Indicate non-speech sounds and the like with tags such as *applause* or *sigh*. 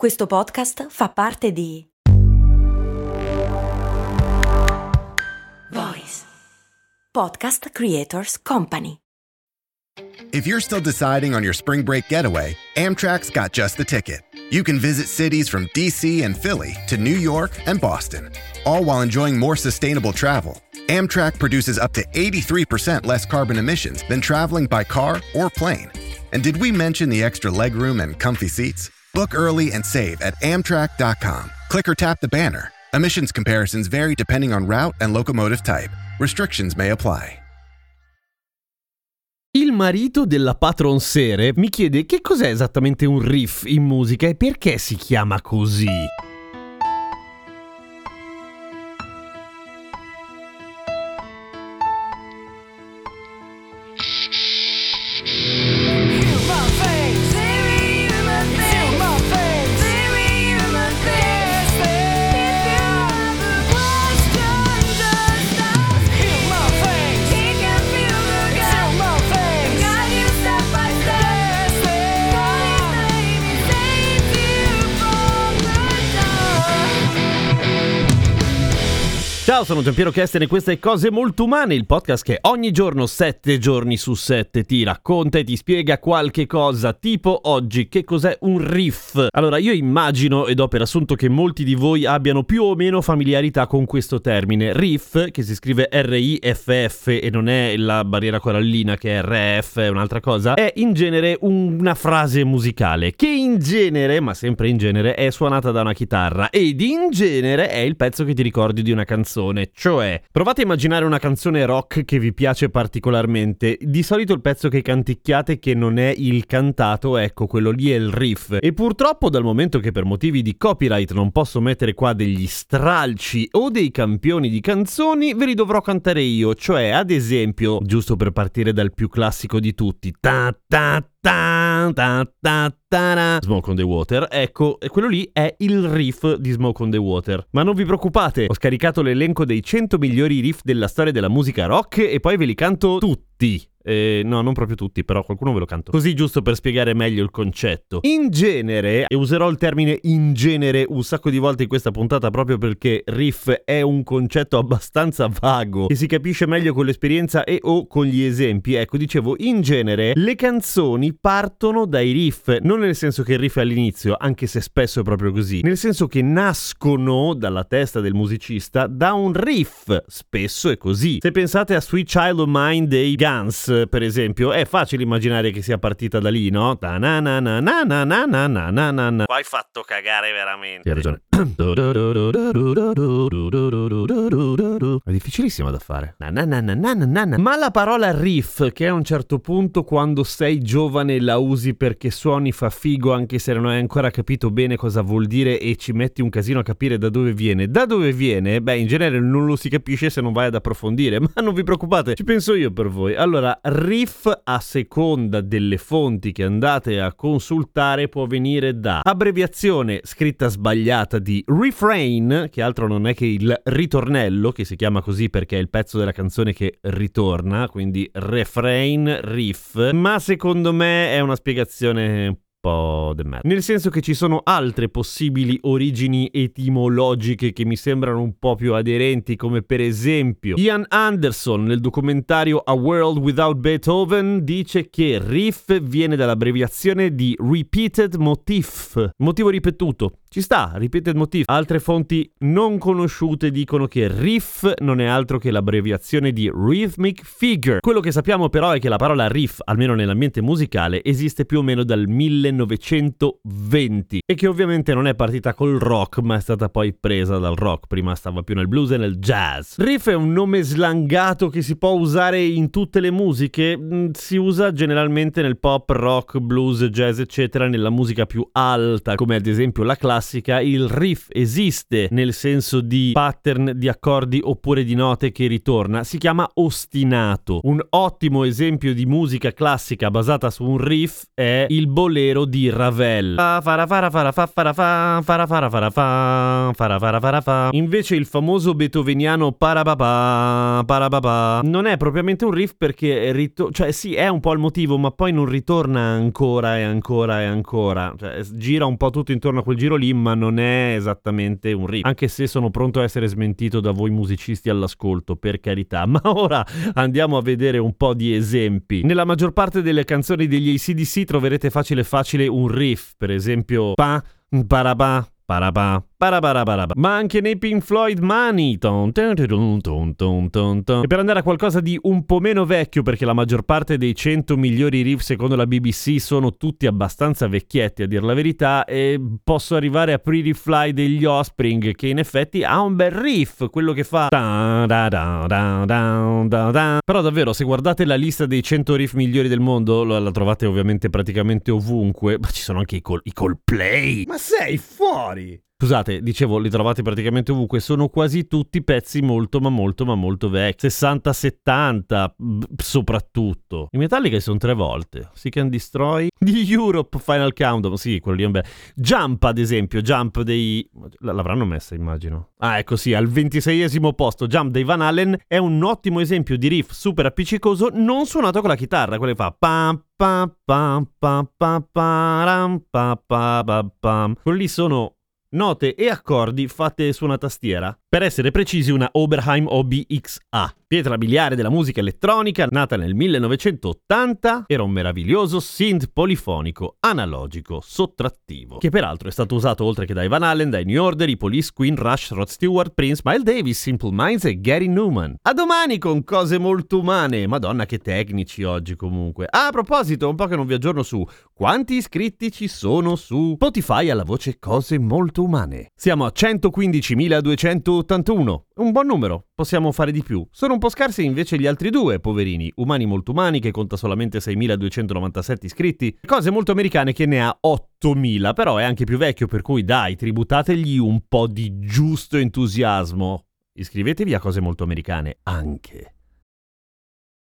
Questo podcast fa parte di Voice Podcast Creators Company. If you're still deciding on your spring break getaway, Amtrak's got just the ticket. You can visit cities from DC and Philly to New York and Boston, all while enjoying more sustainable travel. Amtrak produces up to 83% less carbon emissions than traveling by car or plane. And did we mention the extra legroom and comfy seats? Book early and save at Amtrak.com. Click or tap the banner. Emissions comparisons vary depending on route and locomotive type. Restrictions may apply. Il marito della patron Sere mi chiede che cos'è esattamente un riff in musica e perché si chiama così. Ciao, sono Giampiero Kesten e queste Cose Molto Umane, il podcast che ogni giorno, sette giorni su sette, ti racconta e ti spiega qualche cosa, tipo oggi, che cos'è un riff? Allora, io immagino ed ho per assunto che molti di voi abbiano più o meno familiarità con questo termine. Riff, che si scrive R-I-F-F e non è la barriera corallina che è RF, è un'altra cosa, è in genere una frase musicale, che in genere, ma sempre in genere, è suonata da una chitarra ed in genere è il pezzo che ti ricordi di una canzone canzone, cioè provate a immaginare una canzone rock che vi piace particolarmente, di solito il pezzo che canticchiate che non è il cantato, ecco quello lì è il riff. E purtroppo dal momento che per motivi di copyright non posso mettere qua degli stralci o dei campioni di canzoni, ve li dovrò cantare io, cioè ad esempio, giusto per partire dal più classico di tutti, ta ta Smoke on the Water. Ecco, quello lì è il riff di Smoke on the Water. Ma non vi preoccupate, ho scaricato l'elenco dei 100 migliori riff della storia della musica rock e poi ve li canto tutti. Eh, no, non proprio tutti, però qualcuno ve lo canto. Così giusto per spiegare meglio il concetto. In genere, e userò il termine in genere un sacco di volte in questa puntata proprio perché riff è un concetto abbastanza vago che si capisce meglio con l'esperienza e o con gli esempi. Ecco, dicevo, in genere le canzoni partono dai riff, non nel senso che il riff è all'inizio, anche se spesso è proprio così, nel senso che nascono dalla testa del musicista da un riff, spesso è così. Se pensate a Sweet Child of Mine dei Guns, per esempio, è facile immaginare che sia partita da lì, no? Hai fatto cagare veramente. Hai ragione. È difficilissima da fare. Ma la parola riff, che a un certo punto quando sei giovane la usi perché suoni fa figo anche se non hai ancora capito bene cosa vuol dire e ci metti un casino a capire da dove viene. Da dove viene? Beh, in genere non lo si capisce se non vai ad approfondire, *laughs* ma non vi preoccupate, ci penso io per voi. Allora, riff a seconda delle fonti che andate a consultare può venire da abbreviazione scritta sbagliata di refrain, che altro non è che il ritornello, che si chiama così perché è il pezzo della canzone che ritorna, quindi refrain, riff, ma secondo me è una spiegazione po' de merda. Nel senso che ci sono altre possibili origini etimologiche che mi sembrano un po' più aderenti, come per esempio Ian Anderson nel documentario A World Without Beethoven dice che riff viene dall'abbreviazione di Repeated Motif, motivo ripetuto. Ci sta, repeated motif. Altre fonti non conosciute dicono che riff non è altro che l'abbreviazione di rhythmic figure. Quello che sappiamo però è che la parola riff, almeno nell'ambiente musicale, esiste più o meno dal 1920 e che ovviamente non è partita col rock, ma è stata poi presa dal rock. Prima stava più nel blues e nel jazz. Riff è un nome slangato che si può usare in tutte le musiche, mm, si usa generalmente nel pop, rock, blues, jazz, eccetera, nella musica più alta, come ad esempio la classica classica il riff esiste nel senso di pattern di accordi oppure di note che ritorna, si chiama ostinato. Un ottimo esempio di musica classica basata su un riff è il bolero di Ravel. Invece il famoso beethoveniano parababa parababa non è propriamente un riff perché rito- cioè sì, è un po' il motivo, ma poi non ritorna ancora e ancora e ancora. Cioè, gira un po' tutto intorno a quel giro lì, ma non è esattamente un riff. Anche se sono pronto a essere smentito da voi musicisti all'ascolto, per carità. *laughs* Ma ora andiamo a vedere un po' di esempi. Nella maggior parte delle canzoni degli ACDC troverete facile facile un riff, per esempio pa, paraba, paraba, ma anche nei Pink Floyd Money. E per andare a qualcosa di un po' meno vecchio, perché la maggior parte dei 100 migliori riff secondo la BBC sono tutti abbastanza vecchietti a dir la verità, e posso arrivare a Pretty Fly degli Offspring, che in effetti ha un bel riff, quello che fa... Però davvero, se guardate la lista dei 100 riff migliori del mondo, la trovate ovviamente praticamente ovunque, ma ci sono anche i, col- i Coldplay. Ma sei fuori! Scusate, dicevo, li trovate praticamente ovunque, sono quasi tutti pezzi molto ma molto ma molto vecchi, 60-70 soprattutto. I Metallica sono tre volte, Seek and Destroy, *laughs* di Europe Final Countdown, sì, quello lì è un bel... Jump ad esempio, Jump dei... l'avranno messa immagino. Ah ecco sì, al 26esimo posto, Jump dei Van Allen è un ottimo esempio di riff super appiccicoso non suonato con la chitarra, quello che fa pam pam pam pam pam pam pam pam pam. Quelli sono note e accordi fatte su una tastiera. Per essere precisi una Oberheim OBXA. Pietra miliare della musica elettronica, nata nel 1980, era un meraviglioso synth polifonico, analogico, sottrattivo, che peraltro è stato usato oltre che dai Van Allen, dai New Order, i Police, Queen, Rush, Rod Stewart, Prince, Miles Davis, Simple Minds e Gary Newman. A domani con cose molto umane, madonna che tecnici oggi comunque. Ah, a proposito, un po' che non vi aggiorno su quanti iscritti ci sono su Spotify alla voce cose molto umane. Siamo a 115.281, un buon numero, possiamo fare di più. Sono un po' scarsi invece gli altri due, poverini. Umani molto umani che conta solamente 6.297 iscritti. Cose molto americane che ne ha 8.000, però è anche più vecchio, per cui dai, tributategli un po' di giusto entusiasmo. Iscrivetevi a cose molto americane anche.